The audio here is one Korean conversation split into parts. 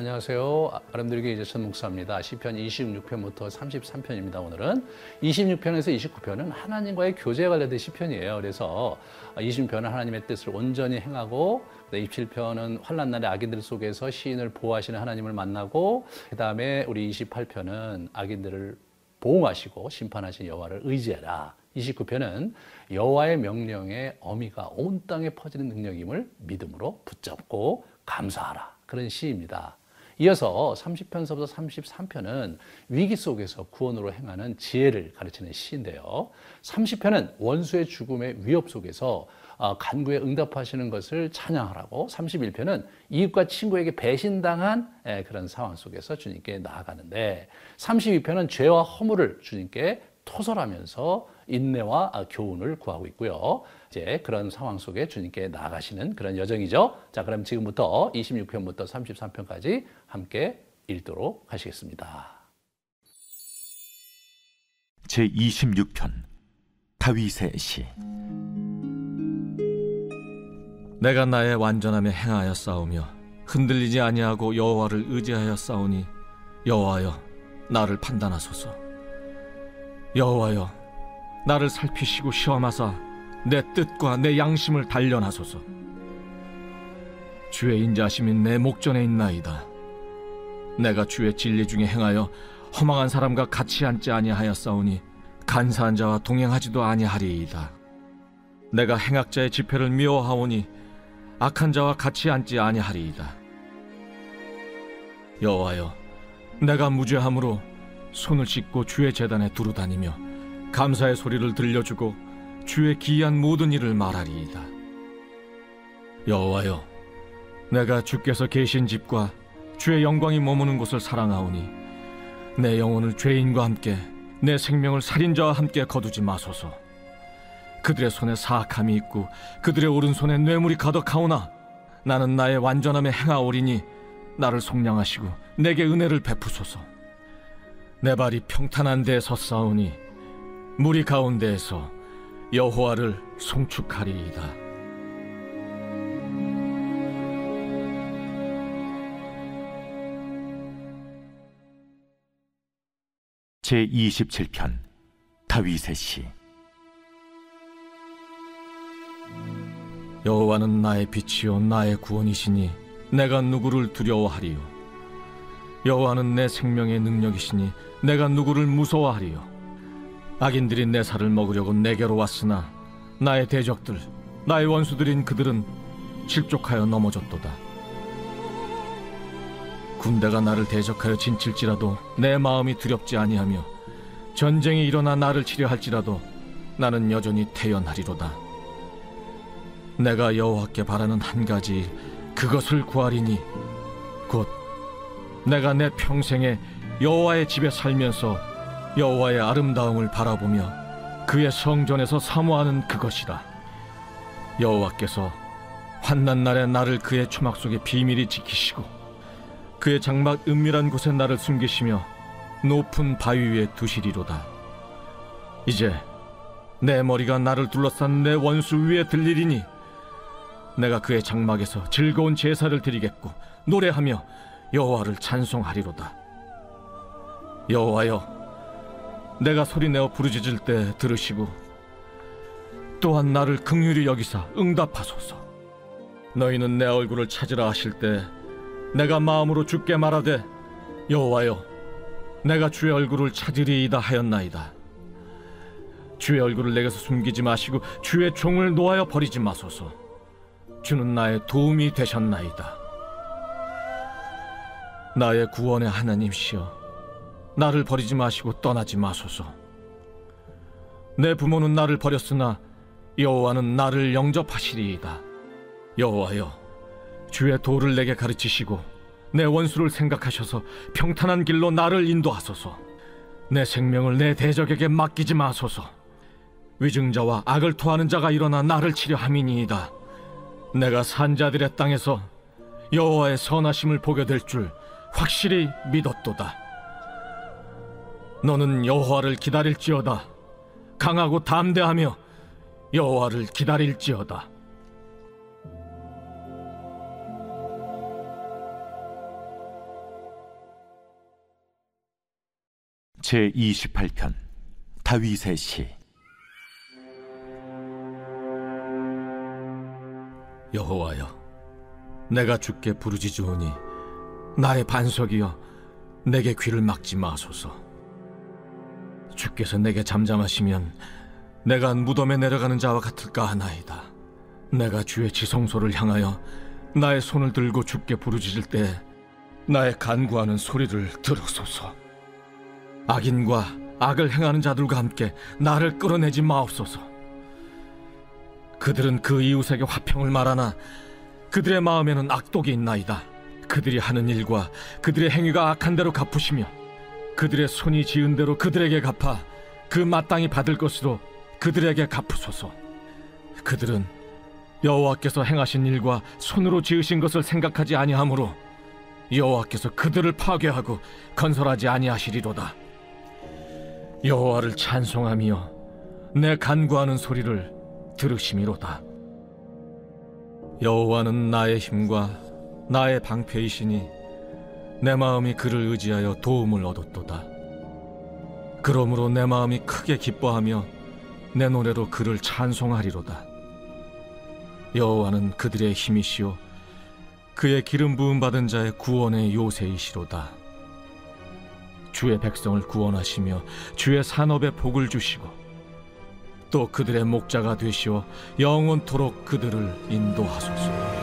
안녕하세요. 아름드리게 이제천 목사입니다. 시편 26편부터 33편입니다. 오늘은 26편에서 29편은 하나님과의 교제에 관련된 시편이에요. 그래서 26편은 하나님의 뜻을 온전히 행하고 27편은 환란 날의 악인들 속에서 시인을 보호하시는 하나님을 만나고 그다음에 우리 28편은 악인들을 보호하시고 심판하신 여호와를 의지해라. 29편은 여호와의 명령의 어미가 온 땅에 퍼지는 능력임을 믿음으로 붙잡고 감사하라. 그런 시입니다. 이어서 30편서부터 33편은 위기 속에서 구원으로 행하는 지혜를 가르치는 시인데요. 30편은 원수의 죽음의 위협 속에서 어, 간구에 응답하시는 것을 찬양하라고 31편은 이웃과 친구에게 배신당한 예, 그런 상황 속에서 주님께 나아가는데 32편은 죄와 허물을 주님께 토설하면서 인내와 교훈을 구하고 있고요. 이제 그런 상황 속에 주님께 나아가시는 그런 여정이죠. 자, 그럼 지금부터 26편부터 33편까지 함께 읽도록 하시겠습니다. 제 26편 다윗의 시 내가 나의 완전함에 행하여 싸우며 흔들리지 아니하고 여호와를 의지하여 싸우니 여호와여 나를 판단하소서 여호와여 나를 살피시고 시험하사 내 뜻과 내 양심을 단련하소서. 주의 인자심이 내 목전에 있나이다. 내가 주의 진리 중에 행하여 허망한 사람과 같이 앉지 아니하였사오니 간사한 자와 동행하지도 아니하리이다. 내가 행악자의 지폐를 미워하오니 악한 자와 같이 앉지 아니하리이다. 여호와여, 내가 무죄함으로 손을 씻고 주의 재단에 두루 다니며 감사의 소리를 들려주고 주의 기이한 모든 일을 말하리이다. 여호와여, 내가 주께서 계신 집과 주의 영광이 머무는 곳을 사랑하오니 내 영혼을 죄인과 함께 내 생명을 살인자와 함께 거두지 마소서. 그들의 손에 사악함이 있고 그들의 오른손에 뇌물이 가득하오나 나는 나의 완전함에 행하오리니 나를 속량하시고 내게 은혜를 베푸소서. 내 발이 평탄한 데에 섰사오니 무리 가운데에서 여호와를 송축하리이다. 제 27편 다윗의 시. 여호와는 나의 빛이요 나의 구원이시니 내가 누구를 두려워하리요? 여호와는 내 생명의 능력이시니 내가 누구를 무서워하리요 악인들이 내 살을 먹으려고 내게로 왔으나 나의 대적들 나의 원수들인 그들은 실족하여 넘어졌도다. 군대가 나를 대적하여 진칠지라도 내 마음이 두렵지 아니하며 전쟁이 일어나 나를 치려 할지라도 나는 여전히 태연하리로다. 내가 여호와께 바라는 한 가지 그것을 구하리니 곧 내가 내 평생에 여호와의 집에 살면서 여호와의 아름다움을 바라보며 그의 성전에서 사모하는 그것이다. 여호와께서 환난 날에 나를 그의 초막 속에 비밀히 지키시고 그의 장막 은밀한 곳에 나를 숨기시며 높은 바위 위에 두시리로다. 이제 내 머리가 나를 둘러싼 내 원수 위에 들리리니 내가 그의 장막에서 즐거운 제사를 드리겠고 노래하며 여호와를 찬송하리로다. 여호와여 내가 소리내어 부르짖을 때 들으시고 또한 나를 긍휼히 여기사 응답하소서. 너희는 내 얼굴을 찾으라 하실 때 내가 마음으로 죽게 말하되 여호와여 내가 주의 얼굴을 찾으리이다 하였나이다. 주의 얼굴을 내게서 숨기지 마시고 주의 종을 놓아여 버리지 마소서. 주는 나의 도움이 되셨나이다. 나의 구원의 하나님시여 나를 버리지 마시고 떠나지 마소서. 내 부모는 나를 버렸으나 여호와는 나를 영접하시리이다. 여호와여, 주의 도를 내게 가르치시고 내 원수를 생각하셔서 평탄한 길로 나를 인도하소서. 내 생명을 내 대적에게 맡기지 마소서. 위증자와 악을 토하는 자가 일어나 나를 치려 함이니이다. 내가 산자들의 땅에서 여호와의 선하심을 보게 될 줄 확실히 믿었도다. 너는 여호와를 기다릴지어다. 강하고 담대하며 여호와를 기다릴지어다. 제 28편 다윗의 시. 여호와여 내가 주께 부르짖으오니 나의 반석이여 내게 귀를 막지 마소서. 주께서 내게 잠잠하시면 내가 무덤에 내려가는 자와 같을까 하나이다. 내가 주의 지성소를 향하여 나의 손을 들고 주께 부르짖을 때 나의 간구하는 소리를 들으소서. 악인과 악을 행하는 자들과 함께 나를 끌어내지 마옵소서. 그들은 그 이웃에게 화평을 말하나 그들의 마음에는 악독이 있나이다. 그들이 하는 일과 그들의 행위가 악한 대로 갚으시며 그들의 손이 지은 대로 그들에게 갚아 그 마땅히 받을 것으로 그들에게 갚으소서. 그들은 여호와께서 행하신 일과 손으로 지으신 것을 생각하지 아니하므로 여호와께서 그들을 파괴하고 건설하지 아니하시리로다. 여호와를 찬송하며 내 간구하는 소리를 들으심이로다. 여호와는 나의 힘과 나의 방패이시니 내 마음이 그를 의지하여 도움을 얻었도다. 그러므로 내 마음이 크게 기뻐하며 내 노래로 그를 찬송하리로다. 여호와는 그들의 힘이시요 그의 기름 부음 받은 자의 구원의 요새이시로다. 주의 백성을 구원하시며 주의 산업에 복을 주시고 또 그들의 목자가 되시어 영원토록 그들을 인도하소서.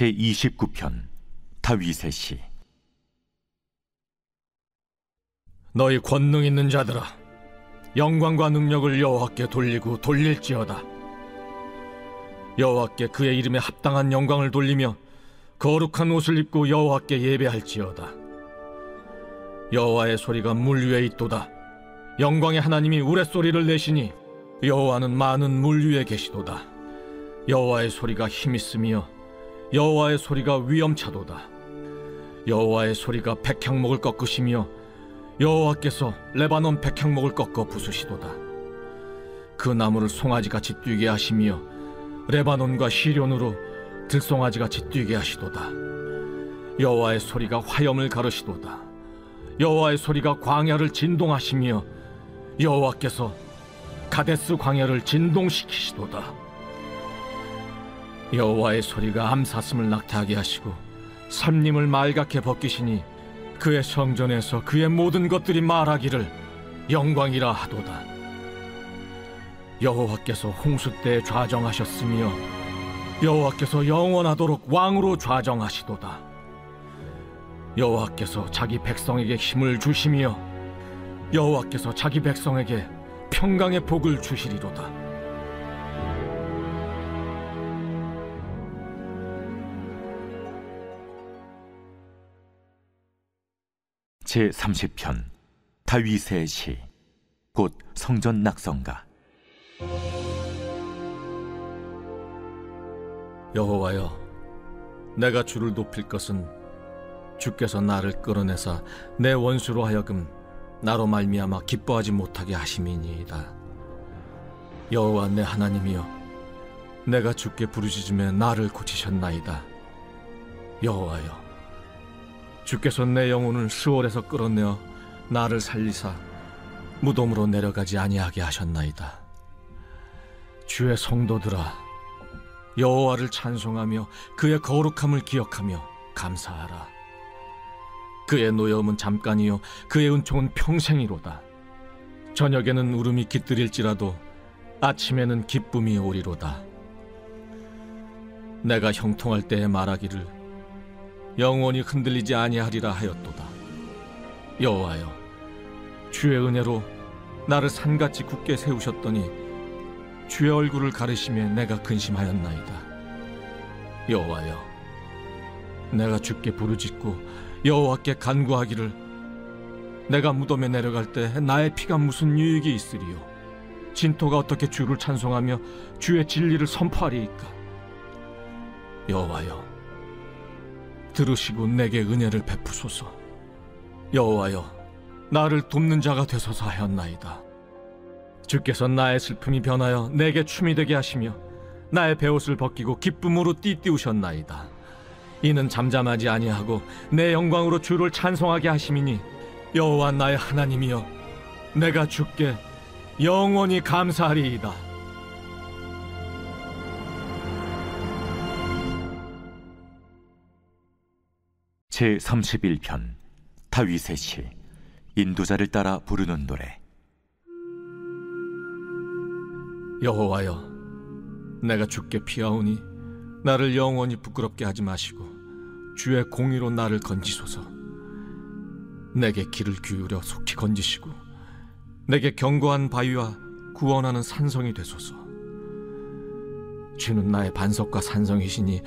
제 29편 다윗의 시. 너희 권능 있는 자들아 영광과 능력을 여호와께 돌리고 돌릴지어다. 여호와께 그의 이름에 합당한 영광을 돌리며 거룩한 옷을 입고 여호와께 예배할지어다. 여호와의 소리가 물 위에 있도다. 영광의 하나님이 우레소리를 내시니 여호와는 많은 물 위에 계시도다. 여호와의 소리가 힘있으며 여호와의 소리가 위엄차도다 여호와의 소리가 백향목을 꺾으시며 여호와께서 레바논 백향목을 꺾어 부수시도다. 그 나무를 송아지같이 뛰게 하시며 레바논과 시련으로 들송아지같이 뛰게 하시도다. 여호와의 소리가 화염을 가르시도다. 여호와의 소리가 광야를 진동하시며 여호와께서 가데스 광야를 진동시키시도다. 여호와의 소리가 암사슴을 낙타하게 하시고 삼림을 말갛게 벗기시니 그의 성전에서 그의 모든 것들이 말하기를 영광이라 하도다. 여호와께서 홍수 때 좌정하셨으며 여호와께서 영원하도록 왕으로 좌정하시도다. 여호와께서 자기 백성에게 힘을 주시며 여호와께서 자기 백성에게 평강의 복을 주시리로다. 제 30편 다윗의 시 곧 성전 낙성가 여호와여, 내가 주를 높일 것은 주께서 나를 끌어내사 내 원수로 하여금 나로 말미암아 기뻐하지 못하게 하심이니이다. 여호와 내 하나님이여, 내가 주께 부르짖음에 나를 고치셨나이다. 여호와여, 주께서 내 영혼을 수월에서 끌어내어 나를 살리사 무덤으로 내려가지 아니하게 하셨나이다. 주의 성도들아, 여호와를 찬송하며 그의 거룩함을 기억하며 감사하라. 그의 노여움은 잠깐이요 그의 은총은 평생이로다. 저녁에는 울음이 깃들일지라도 아침에는 기쁨이 오리로다. 내가 형통할 때에 말하기를 영원히 흔들리지 아니하리라 하였도다. 여호와여, 주의 은혜로 나를 산같이 굳게 세우셨더니 주의 얼굴을 가르시며 내가 근심하였나이다. 여호와여, 내가 주께 부르짖고 여호와께 간구하기를 내가 무덤에 내려갈 때 나의 피가 무슨 유익이 있으리요? 진토가 어떻게 주를 찬송하며 주의 진리를 선포하리이까? 여호와여, 들으시고 내게 은혜를 베푸소서. 여호와여, 나를 돕는 자가 되소서 하였나이다. 주께서 나의 슬픔이 변하여 내게 춤이 되게 하시며 나의 베옷을 벗기고 기쁨으로 띠띠우셨나이다. 이는 잠잠하지 아니하고 내 영광으로 주를 찬송하게 하심이니 여호와 나의 하나님이여 내가 주께 영원히 감사하리이다. 제 31편 다윗의 시 인도자를 따라 부르는 노래. 여호와여 내가 주께 피하오니 나를 영원히 부끄럽게 하지 마시고 주의 공의로 나를 건지소서. 내게 길을 기울여 속히 건지시고 내게 견고한 바위와 구원하는 산성이 되소서. 주는 나의 반석과 산성이시니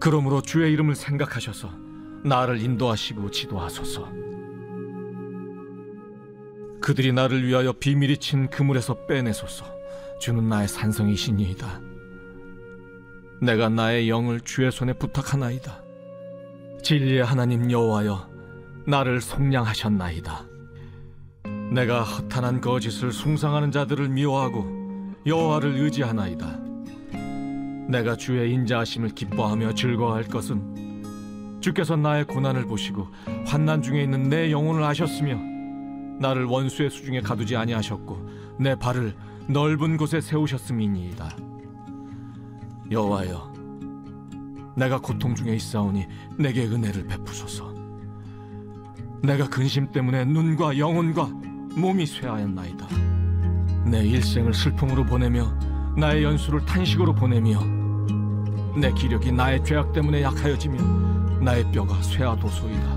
그러므로 주의 이름을 생각하셔서 나를 인도하시고 지도하소서 그들이 나를 위하여 비밀이 친 그물에서 빼내소서 주는 나의 산성이시니이다 내가 나의 영을 주의 손에 부탁하나이다. 진리의 하나님 여호와여, 나를 속량하셨나이다. 내가 허탄한 거짓을 숭상하는 자들을 미워하고 여호와를 의지하나이다. 내가 주의 인자하심을 기뻐하며 즐거워할 것은 주께서 나의 고난을 보시고 환난 중에 있는 내 영혼을 아셨으며 나를 원수의 수중에 가두지 아니하셨고 내 발을 넓은 곳에 세우셨음이니이다. 여호와여 내가 고통 중에 있사오니 내게 은혜를 베푸소서 내가 근심 때문에 눈과 영혼과 몸이 쇠하였나이다 내 일생을 슬픔으로 보내며 나의 연수를 탄식으로 보내며 내 기력이 나의 죄악 때문에 약하여지며 나의 뼈가 쇠하도소이다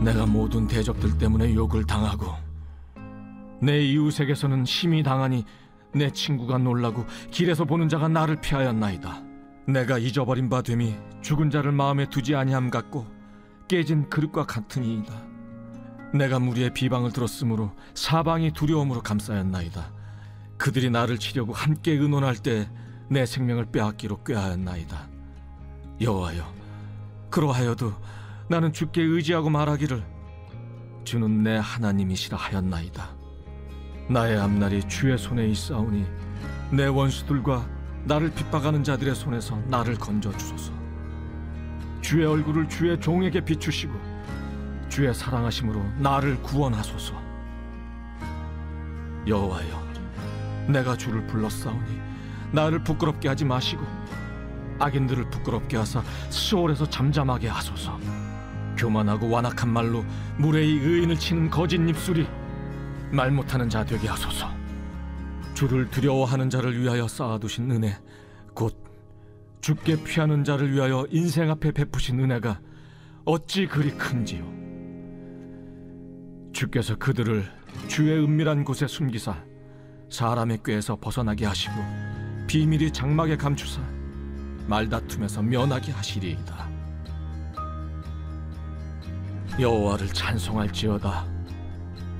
내가 모든 대적들 때문에 욕을 당하고 내 이웃에게서는 심히 당하니 내 친구가 놀라고 길에서 보는 자가 나를 피하였나이다. 내가 잊어버린 바 됨이 죽은 자를 마음에 두지 아니함 같고 깨진 그릇과 같으니이다. 내가 무리의 비방을 들었으므로 사방이 두려움으로 감싸였나이다. 그들이 나를 치려고 함께 의논할 때 내 생명을 빼앗기로 꾀하였나이다. 여호와여, 그러하여도 나는 주께 의지하고 말하기를 주는 내 하나님이시라 하였나이다. 나의 앞날이 주의 손에 있사오니 내 원수들과 나를 핍박하는 자들의 손에서 나를 건져 주소서. 주의 얼굴을 주의 종에게 비추시고 주의 사랑하심으로 나를 구원하소서. 여호와여, 내가 주를 불렀사오니 나를 부끄럽게 하지 마시고 악인들을 부끄럽게 하사 수월에서 잠잠하게 하소서. 교만하고 완악한 말로 무례히 의인을 치는 거짓 입술이 말 못하는 자 되게 하소서. 주를 두려워하는 자를 위하여 쌓아두신 은혜, 곧 주께 피하는 자를 위하여 인생 앞에 베푸신 은혜가 어찌 그리 큰지요. 주께서 그들을 주의 은밀한 곳에 숨기사 사람의 꾀에서 벗어나게 하시고 비밀이 장막에 감추사 말다툼에서 면하게 하시리이다. 여호와를 찬송할지어다.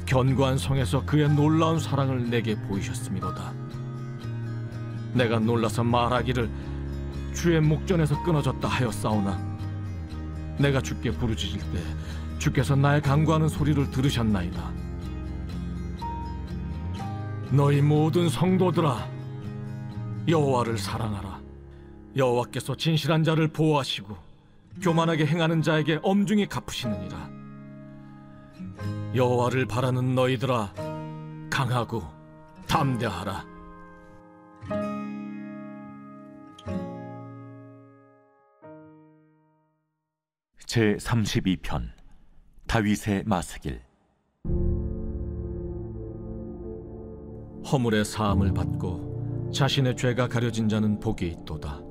견고한 성에서 그의 놀라운 사랑을 내게 보이셨음이로다. 내가 놀라서 말하기를 주의 목전에서 끊어졌다 하였사오나 내가 주께 부르짖을 때 주께서 나의 간구하는 소리를 들으셨나이다. 너희 모든 성도들아 여호와를 사랑하라. 여호와께서 진실한 자를 보호하시고 교만하게 행하는 자에게 엄중히 갚으시느니라. 여호와를 바라는 너희들아 강하고 담대하라. 제 32편 다윗의 마스길 허물의 사함을 받고 자신의 죄가 가려진 자는 복이 있도다.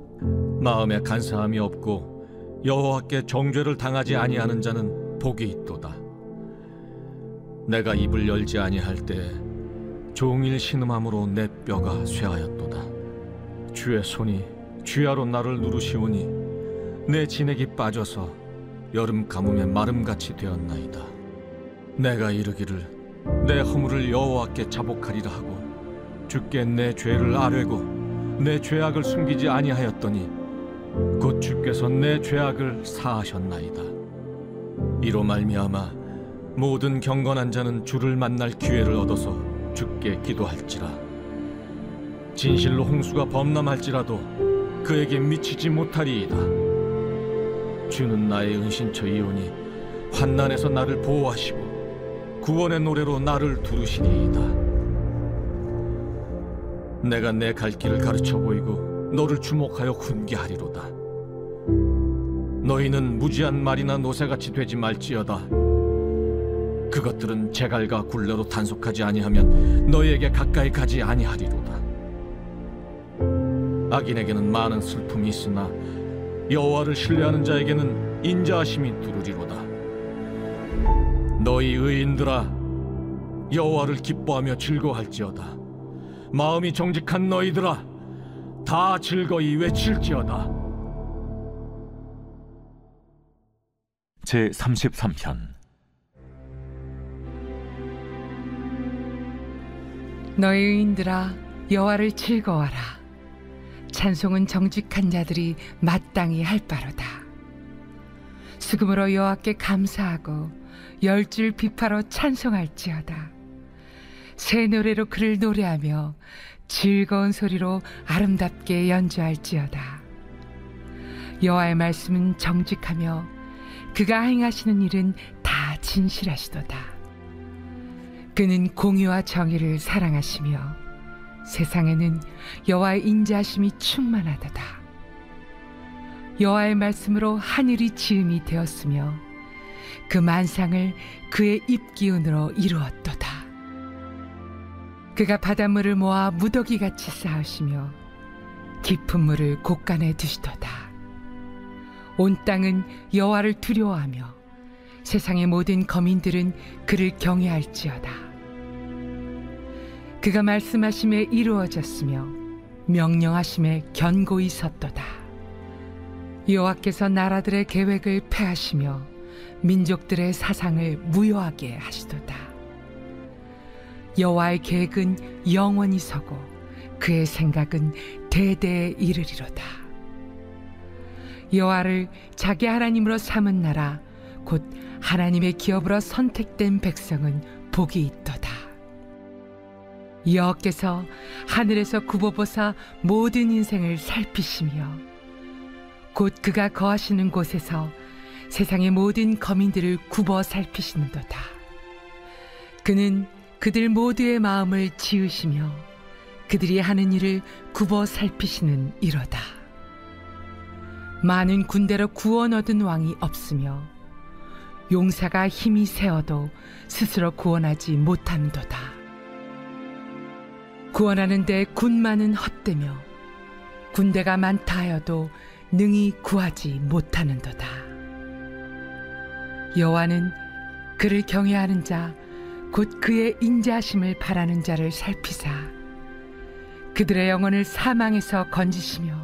마음에 간사함이 없고 여호와께 정죄를 당하지 아니하는 자는 복이 있도다. 내가 입을 열지 아니할 때 종일 신음함으로 내 뼈가 쇠하였도다. 주의 손이 쥐하로 나를 누르시오니 내 진액이 빠져서 여름 가뭄에 마름같이 되었나이다. 내가 이르기를 내 허물을 여호와께 자복하리라 하고 주께 내 죄를 아뢰고 내 죄악을 숨기지 아니하였더니 곧 주께서 내 죄악을 사하셨나이다. 이로 말미암아 모든 경건한 자는 주를 만날 기회를 얻어서 주께 기도할지라. 진실로 홍수가 범람할지라도 그에게 미치지 못하리이다. 주는 나의 은신처이오니 환난에서 나를 보호하시고 구원의 노래로 나를 두르시리이다. 내가 내 갈 길을 가르쳐 보이고 너를 주목하여 훈계하리로다. 너희는 무지한 말이나 노새같이 되지 말지어다. 그것들은 제갈과 굴레로 단속하지 아니하면 너희에게 가까이 가지 아니하리로다. 악인에게는 많은 슬픔이 있으나 여호와를 신뢰하는 자에게는 인자하심이 두르리로다. 너희 의인들아 여호와를 기뻐하며 즐거워할지어다. 마음이 정직한 너희들아 다 즐거이 외칠지어다. 제 33편. 너희 의인들아 여호와를 즐거워하라. 찬송은 정직한 자들이 마땅히 할 바로다. 수금으로 여호와께 감사하고 열줄 비파로 찬송할지어다. 새 노래로 그를 노래하며 즐거운 소리로 아름답게 연주할지어다 여호와의 말씀은 정직하며 그가 행하시는 일은 다 진실하시도다 그는 공의와 정의를 사랑하시며 세상에는 여호와의 인자하심이 충만하도다. 여호와의 말씀으로 하늘이 지음이 되었으며 그 만상을 그의 입 기운으로 이루었도다. 그가 바닷물을 모아 무더기같이 쌓으시며 깊은 물을 곳간에 두시도다. 온 땅은 여호와를 두려워하며 세상의 모든 거민들은 그를 경외할지어다. 그가 말씀하심에 이루어졌으며 명령하심에 견고히 섰도다. 여호와께서 나라들의 계획을 폐하시며 민족들의 사상을 무효하게 하시도다. 여호와의 계획은 영원히 서고 그의 생각은 대대에 이르리로다. 여호와를 자기 하나님으로 삼은 나라 곧 하나님의 기업으로 선택된 백성은 복이 있도다. 여호께서 하늘에서 굽어보사 모든 인생을 살피시며 곧 그가 거하시는 곳에서 세상의 모든 거민들을 굽어 살피시는도다. 그는 그들 모두의 마음을 지으시며 그들이 하는 일을 굽어 살피시는 이로다. 많은 군대로 구원 얻은 왕이 없으며 용사가 힘이 세어도 스스로 구원하지 못하는도다. 구원하는데 군만은 헛되며 군대가 많다 하여도 능히 구하지 못하는도다. 여호와는 그를 경외하는 자, 곧 그의 인자하심을 바라는 자를 살피사 그들의 영혼을 사망에서 건지시며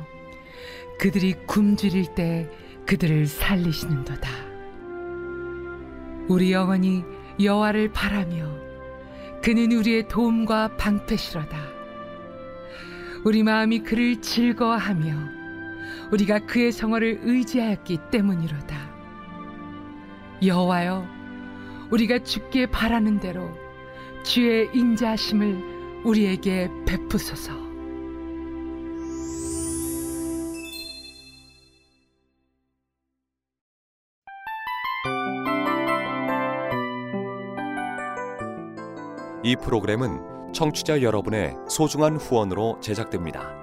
그들이 굶주릴 때 그들을 살리시는도다. 우리 영혼이 여호와를 바라며 그는 우리의 도움과 방패시로다. 우리 마음이 그를 즐거워하며 우리가 그의 성어를 의지하였기 때문이로다. 여호와여, 우리가 주께 바라는 대로 주의 인자하심을 우리에게 베푸소서. 이 프로그램은 청취자 여러분의 소중한 후원으로 제작됩니다.